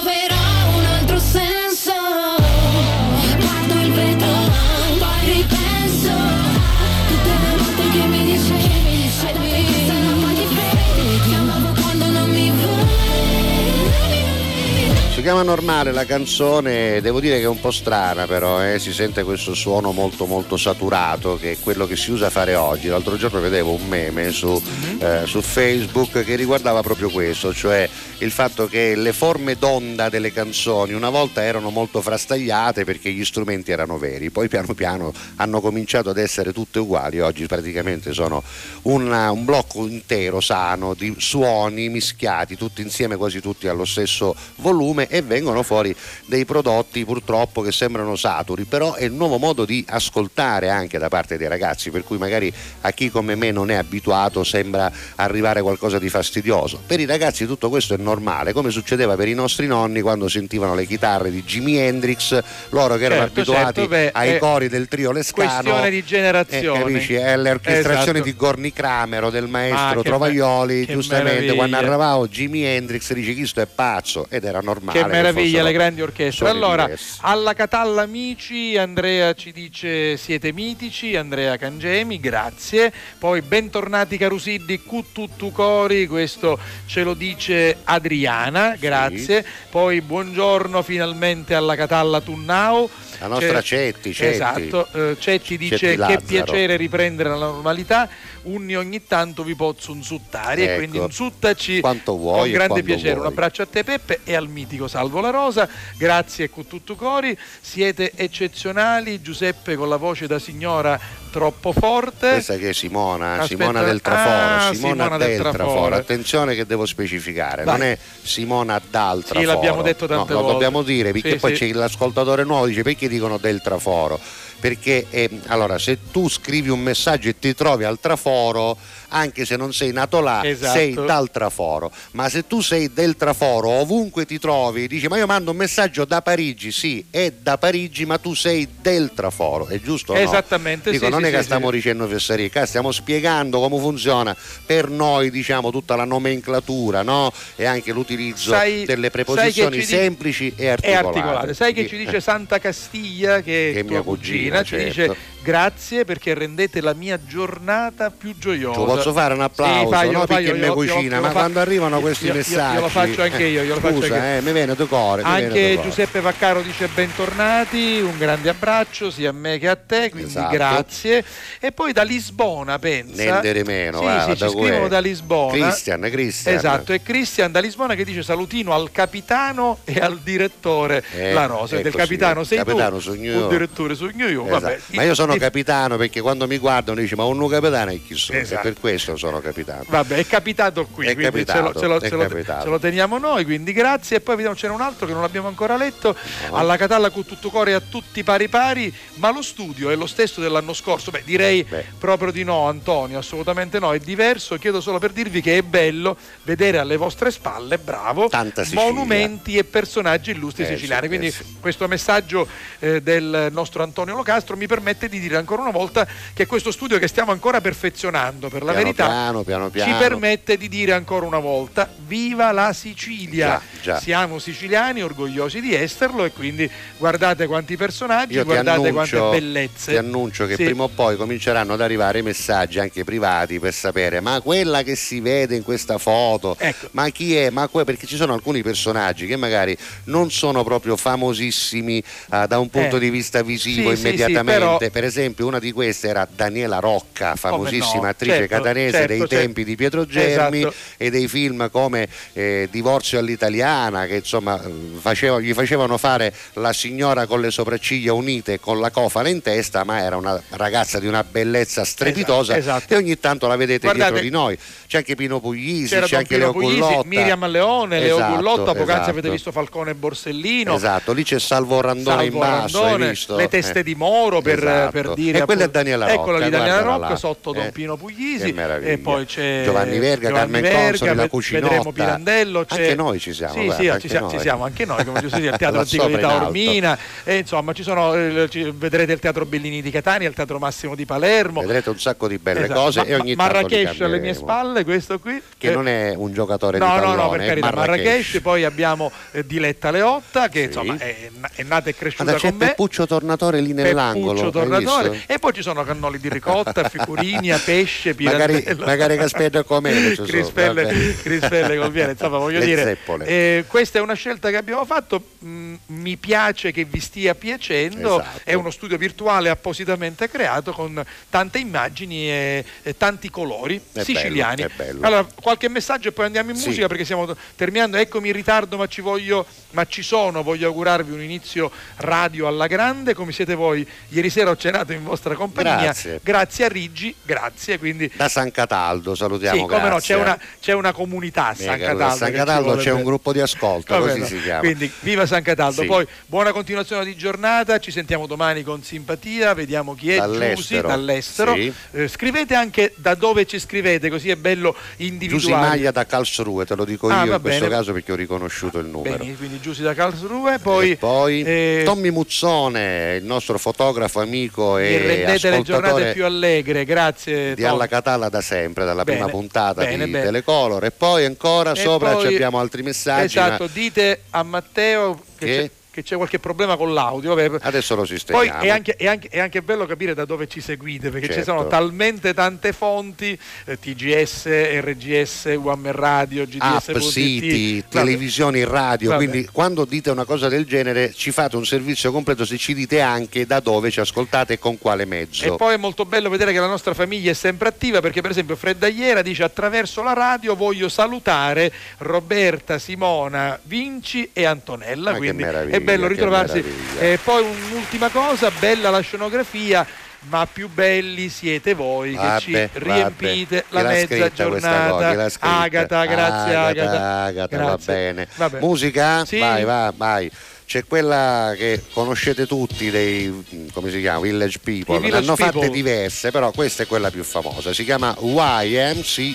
Si chiama normale la canzone, devo dire che è un po' strana però, eh, si sente questo suono molto molto saturato che è quello che si usa a fare oggi. L'altro giorno vedevo un meme su, eh, su Facebook che riguardava proprio questo, cioè il fatto che le forme d'onda delle canzoni una volta erano molto frastagliate perché gli strumenti erano veri, poi piano piano hanno cominciato ad essere tutte uguali, oggi praticamente sono una- un blocco intero sano di suoni mischiati tutti insieme, quasi tutti allo stesso volume e vengono fuori dei prodotti purtroppo che sembrano saturi, però è il nuovo modo di ascoltare anche da parte dei ragazzi, per cui magari a chi come me non è abituato sembra arrivare qualcosa di fastidioso. Per i ragazzi tutto questo è normale, come succedeva per i nostri nonni quando sentivano le chitarre di Jimi Hendrix, loro che erano Certo, abituati certo, beh, ai è cori del trio Lescano. Questione di Eh, generazione. capisci? È le orchestrazioni Esatto. di Gorni Cramero del Ah, maestro che Trovaioli, me- giustamente quando arrivava Jimi Hendrix dice chi sto è pazzo ed era normale. Che meraviglia, fossero le grandi orchestre. Allora, alla Catalla amici, Andrea ci dice siete mitici, Andrea Cangemi, grazie. Poi bentornati Carusiddi, Cututtu Cori, questo ce lo dice Adriana, grazie. Poi buongiorno finalmente alla Catalla Tunnau. La nostra Cetti, Cetti. Esatto, eh, Cetti dice Cetti che piacere riprendere la normalità, unni ogni tanto vi posso insultare e Ecco. quindi insultaci Quanto vuoi con e grande piacere. vuoi. Un abbraccio a te Peppe e al mitico Salvo La Rosa, grazie con tutto cori, siete eccezionali, Giuseppe con la voce da signora troppo forte. Questa che è Simona, Aspetta, Simona del Traforo, ah, Simona, Simona del, del Traforo. Traforo. attenzione che devo specificare, Vai. non è Simona dal Traforo. l'abbiamo detto tante no, volte. Lo dobbiamo dire perché Sì, poi sì. c'è l'ascoltatore nuovo dice perché dicono del Traforo? Perché eh, allora se tu scrivi un messaggio e ti trovi al Traforo, anche se non sei nato là, Esatto. sei dal Traforo. Ma se tu sei del Traforo, ovunque ti trovi, dici ma io mando un messaggio da Parigi, sì, è da Parigi, ma tu sei del Traforo, è giusto o no? Esattamente, Dico, sì, non sì, è che sì, stiamo dicendo fesserie, stiamo spiegando come funziona per noi, diciamo, tutta la nomenclatura, no? E anche l'utilizzo Sai- delle preposizioni semplici e articolate. articolate. Sai che ci dice Santa Castiglia che, Che è mia cugina, Cristina ci dice certo. grazie perché rendete la mia giornata più gioiosa. Posso fare un applauso, Sì, faglielo, no? Perché io- io- cucina, io ma fa- quando arrivano io- questi io- io- messaggi. Io lo faccio anche io, io lo faccio Scusa, anche io. eh, mi viene tu core. mi viene Anche. Giuseppe Vaccaro dice bentornati, un grande abbraccio sia a me che a te, quindi Esatto. grazie. E poi da Lisbona, pensa. Nendere meno, Sì, guarda, sì, ci guè. scrivono da Lisbona. Christian, Christian. Esatto, è Cristian da Lisbona che dice salutino al capitano e al direttore Eh, La Rosa. ecco del capitano sei capitano tu, io. un direttore sogno io. Esatto. Vabbè, Ma io sono capitano perché quando mi guardano dice ma un nuovo capitano è chi sono? Esatto. Per questo sono capitano. Vabbè, è capitato qui, È quindi capitato, ce, lo, ce lo- ce lo- capitato. teniamo noi, quindi grazie. E poi vediamo c'era un altro che non abbiamo ancora letto, alla Catalla con tutto cuore a tutti pari pari, ma lo studio è lo stesso dell'anno scorso? Beh, direi proprio di no Antonio, assolutamente no, è diverso, chiedo solo per dirvi che è bello vedere alle vostre spalle, bravo, monumenti e personaggi illustri Eh, sì, siciliani. eh, Quindi sì. questo messaggio eh, del nostro Antonio Locastro mi permette di dire ancora una volta che questo studio che stiamo ancora perfezionando per la Piano verità piano, piano ci piano. permette di dire ancora una volta viva la Sicilia Già, già. siamo siciliani orgogliosi di esserlo e quindi guardate quanti personaggi Io guardate annuncio, quante bellezze ti annuncio che Sì. prima o poi cominceranno ad arrivare messaggi anche privati per sapere ma quella che si vede in questa foto, Ecco. ma chi è? Ma que- perché ci sono alcuni personaggi che magari non sono proprio famosissimi eh, da un punto Eh. di vista visivo Sì, sì, sì, immediatamente. però- Per esempio una di queste era Daniela Rocca, famosissima no, attrice certo, catanese certo, dei certo. tempi di Pietro Germi Esatto. e dei film come eh, Divorzio all'italiana che insomma eh, faceva- gli facevano fare la signora con le sopracciglia unite e con la cofana in testa ma era una ragazza di una bellezza strepitosa Esatto, esatto. e ogni tanto la vedete Guardate, dietro di noi c'è anche Pino Puglisi c'è Don anche Pino Leo Puglisi, Gullotta Miriam Leone, Leo Esatto, Gullotta, poc'anzi esatto. avete visto Falcone e Borsellino esatto lì c'è Salvo Randone in Salvo basso hai Randone, le teste Eh. di Moro per, Esatto. per dire e quella è Daniela Rocca eccola lì Daniela Rocca là. sotto Don Eh, Pino che Puglisi meraviglia. e poi c'è Giovanni Verga, Giovanni Carmen Verga, Consoli, la Cucinotta. vedremo Pirandello c'è- Anche noi ci siamo, sì, guarda, sì, anche ci, siamo, noi. ci siamo anche noi come giusto dire, il teatro antico di. Taormina e insomma ci sono eh, vedrete il teatro Bellini di Catania il teatro Massimo di Palermo vedrete un sacco di belle Esatto. cose Ma- e ogni Marrakesh alle mie spalle questo qui che eh, non è un giocatore No, di no, pallone no, per è carità, Marrakesh. Marrakesh, poi abbiamo eh, Diletta Leotta che Sì. insomma è, è nata e cresciuta Guarda, c'è con me. Peppuccio Tornatore lì nell'angolo Peppuccio Tornatore e poi ci sono cannoli di ricotta, figurinia, pesce, pirandello. Magari Caspeddo come ci sono, Crispelle. Crispelle col viene, insomma voglio Le dire, eh, questa è una scelta che abbiamo fatto, mm, mi piace che vi stia piacendo, Esatto. è uno studio virtuale appositamente creato con tante immagini e, e tanti colori È siciliani. bello. Allora, qualche messaggio e poi andiamo in Sì. musica perché stiamo terminando, eccomi in ritardo ma ci voglio, ma ci sono, voglio augurarvi un inizio radio alla grande, come siete voi, ieri sera ho cenato in vostra compagnia, Grazie. grazie a Riggi, grazie, quindi da San Cataldo salutiamo sì, come no, c'è una, c'è una comunità a San Cataldo. San Cataldo c'è un gruppo di ascolto Vabbè, così no. si chiama Quindi viva San Cataldo. Sì. Poi buona continuazione di giornata, ci sentiamo domani con simpatia, vediamo chi è Giussi Dall'estero. dall'estero. Sì. Eh, scrivete anche da dove ci scrivete, così è bello individuare. Maglia da Karlsruhe te lo dico Ah, io in questo bene. caso perché ho riconosciuto il numero Bene, quindi Giussi da Karlsruhe, poi, e poi eh, Tommy Muzzone il nostro fotografo amico mi e rendete le giornate più allegre, grazie. di Tom. Alla Catalla da sempre dalla Bene, prima puntata bene, di bene. Telecolor e poi ancora E sopra poi- ci abbiamo altri messaggi ma Esatto, dite a Matteo che, Che? Che c'è qualche problema con l'audio. vabbè. adesso lo Poi sistemiamo è anche, è anche- è anche bello capire da dove ci seguite, perché ci Certo. sono talmente tante fonti, eh, TGS, RGS, UAM Radio, GDS. app, siti, televisioni, radio, Vabbè. quindi quando dite una cosa del genere ci fate un servizio completo se ci dite anche da dove ci ascoltate e con quale mezzo. E poi è molto bello vedere che la nostra famiglia è sempre attiva perché per esempio Freddagliera dice attraverso la radio voglio salutare Roberta, Simona, Vinci e Antonella, Ma che quindi meraviglia, è bello che ritrovarsi. E poi un'ultima cosa, bella la scenografia. Ma più belli siete voi Vabbè, che ci vabbè. riempite Chi la mezza giornata. Agata, grazie Agata. Agata, va Grazie. bene. Vabbè. Musica? Sì. Vai, va, vai. C'è quella che conoscete tutti dei come si chiama? Village People. Ne hanno fatte People. diverse, però questa è quella più famosa. Si chiama YMCA.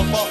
come on.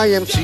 YMCA,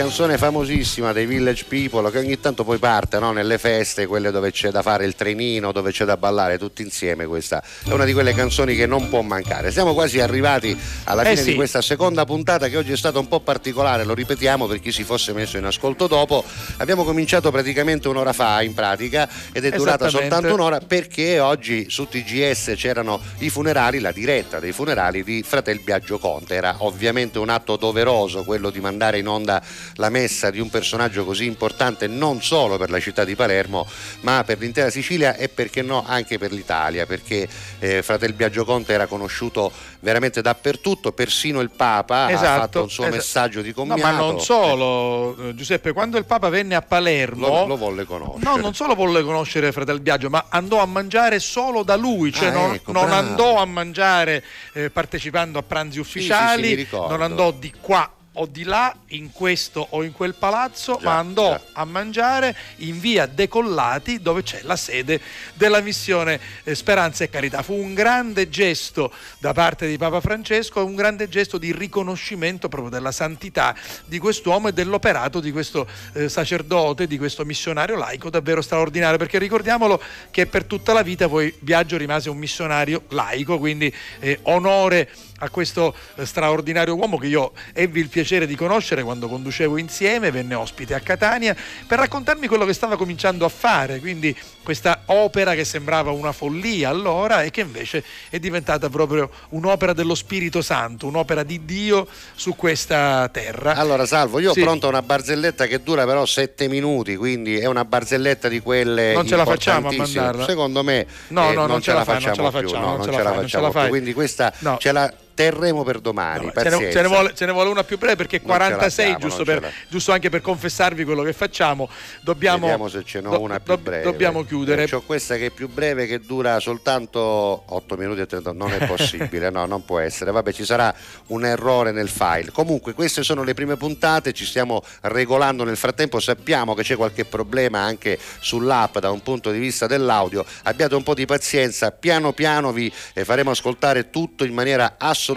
canzone famosissima dei Village People che ogni tanto poi parte no? nelle feste, quelle dove c'è da fare il trenino, dove c'è da ballare tutti insieme. Questa è una di quelle canzoni che non può mancare. Siamo quasi arrivati alla Eh fine sì. di questa seconda puntata che oggi è stata un po' particolare, lo ripetiamo per chi si fosse messo in ascolto dopo. Abbiamo cominciato praticamente un'ora fa in pratica ed è durata soltanto un'ora perché oggi su TGS c'erano i funerali, la diretta dei funerali di Fratel Biagio Conte. Era ovviamente un atto doveroso quello di mandare in onda la messa di un personaggio così importante non solo per la città di Palermo, ma per l'intera Sicilia e perché no anche per l'Italia, perché eh, Fratel Biagio Conte era conosciuto veramente dappertutto, persino il Papa ha Esatto, fatto un suo esatto. messaggio di No, commiato. ma non solo, eh, Giuseppe, quando il Papa venne a Palermo, Lo, lo volle conoscere. No, non solo volle conoscere Fratel Biagio, ma andò a mangiare solo da lui, cioè Ah, non, ecco, non andò a mangiare eh, partecipando a pranzi ufficiali, sì, mi ricordo. non andò di qua o di là, in questo o in quel palazzo, Già, ma andò già. a mangiare in via Decollati dove c'è la sede della missione eh, Speranza e Carità. Fu un grande gesto da parte di Papa Francesco, un grande gesto di riconoscimento proprio della santità di quest'uomo e dell'operato di questo eh, sacerdote, di questo missionario laico davvero straordinario, perché ricordiamolo che per tutta la vita poi Biagio rimase un missionario laico, quindi eh, onore a questo eh, straordinario uomo che io ebbi il piacere di conoscere quando conducevo insieme, venne ospite a Catania per raccontarmi quello che stava cominciando a fare, quindi questa opera che sembrava una follia allora e che invece è diventata proprio un'opera dello Spirito Santo, un'opera di Dio su questa terra. Allora, Salvo, io Sì. ho pronta una barzelletta che dura però sette minuti, quindi è una barzelletta di quelle Non ce la facciamo a mandarla? Secondo me No, eh, no, non ce la fai, non ce la più, facciamo, no, non non ce la fai, non ce facciamo la più. fai. Quindi questa No. ce la terremo per domani. Ce ne, ce ne vuole, ce ne vuole una più breve perché Non ce la 46, siamo, giusto, per- giusto anche per confessarvi quello che facciamo, dobbiamo, Vediamo se ce n'ho do- una più do- breve. dobbiamo chiudere. C'ho questa che è più breve che dura soltanto 8 minuti e 30. Non è possibile, no, non può essere. Vabbè, ci sarà un errore nel file. Comunque, queste sono le prime puntate, ci stiamo regolando nel frattempo. Sappiamo che c'è qualche problema anche sull'app da un punto di vista dell'audio. Abbiate un po' di pazienza, piano piano vi eh, faremo ascoltare tutto in maniera assolutamente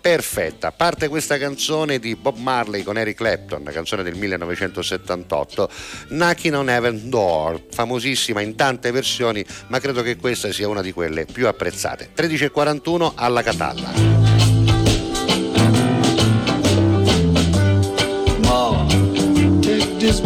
perfetta. Parte questa canzone di Bob Marley con Eric Clapton, una canzone del 1978, Knocking on Heaven Door, famosissima in tante versioni, ma credo che questa sia una di quelle più apprezzate. 13.41 alla Catalla. Ma, take this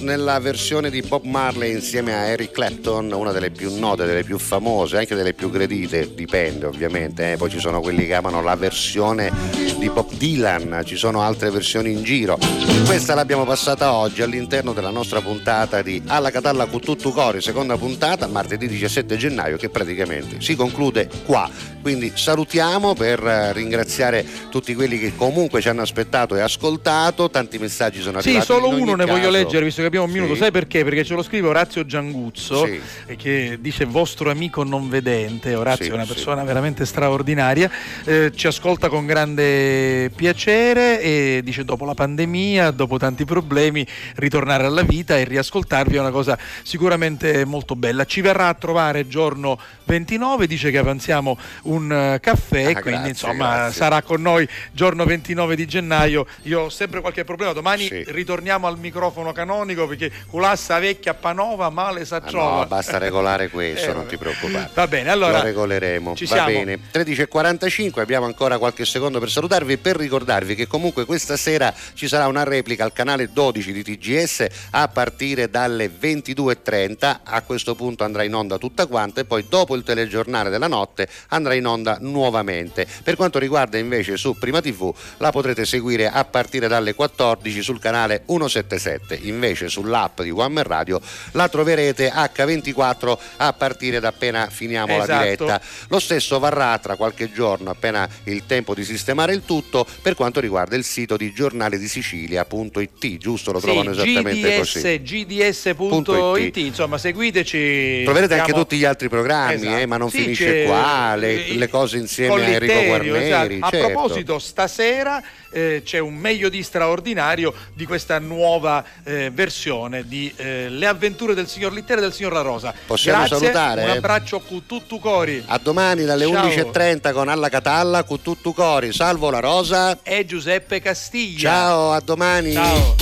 Nella versione di Bob Marley insieme a Eric Clapton, una delle più note, delle più famose, anche delle più gradite, dipende ovviamente. eh. Poi ci sono quelli che amano la versione di Bob Dylan, ci sono altre versioni in giro. Questa l'abbiamo passata oggi all'interno della nostra puntata di Alla Catalla con tutto cori, seconda puntata, martedì 17 gennaio, che praticamente si conclude qua. Quindi salutiamo per eh, ringraziare tutti quelli che comunque ci hanno aspettato e ascoltato, tanti messaggi sono Sì, arrivati. solo in ogni uno ne voglio caso. leggere visto che abbiamo un minuto. Sì. Sai perché? Perché ce lo scrive Orazio Gianguzzo Sì. eh, che dice vostro amico non vedente. Orazio Sì, è una sì. persona veramente straordinaria. eh, ci ascolta con grande piacere e dice dopo la pandemia, dopo tanti problemi, ritornare alla vita e riascoltarvi è una cosa sicuramente molto bella. Ci verrà a trovare giorno 29, dice che avanziamo un eh, caffè, Ah, quindi grazie, insomma grazie. sarà con noi giorno 29 di gennaio. Io ho sempre qualche problema, domani Sì. ritorniamo al microfono canonico perché culassa vecchia panova male sa Ah, no, basta regolare questo, Eh, non ti preoccupare. Va bene, allora Lo regoleremo. ci Va siamo. bene. 13.45, abbiamo ancora qualche secondo per salutarvi e per ricordarvi che comunque questa sera ci sarà una replica al canale 12 di TGS a partire dalle 22.30. A questo punto andrà in onda tutta quanta e poi dopo il telegiornale della notte andrà in onda nuovamente. Per quanto riguarda invece su Prima TV la potrete seguire a partire dalle 14 sul canale 177. Invece sull'app di One Man Radio la troverete H24 a partire da appena finiamo la Esatto. diretta. Lo stesso varrà tra qualche giorno, appena il tempo di sistemare il tutto, per quanto riguarda il sito di giornale di Sicilia.it, giusto? Lo Sì, trovano esattamente GDS, così. gds.it, insomma seguiteci. Troverete anche Siamo- tutti gli altri programmi, Esatto. eh, ma non Sì, finisce qua, le, le cose insieme a Enrico Guarneri. esatto. A certo. proposito, stasera eh, c'è un meglio di straordinario di questa nuova eh, versione di eh, Le avventure del signor Litterio e del signor La Rosa. Possiamo Grazie, salutare? Un abbraccio con tutto cori. A domani dalle Ciao. 11.30 con Alla Catalla, con tutto cori. Salvo la Rosa. E Giuseppe Castiglia. Ciao, a domani. Ciao.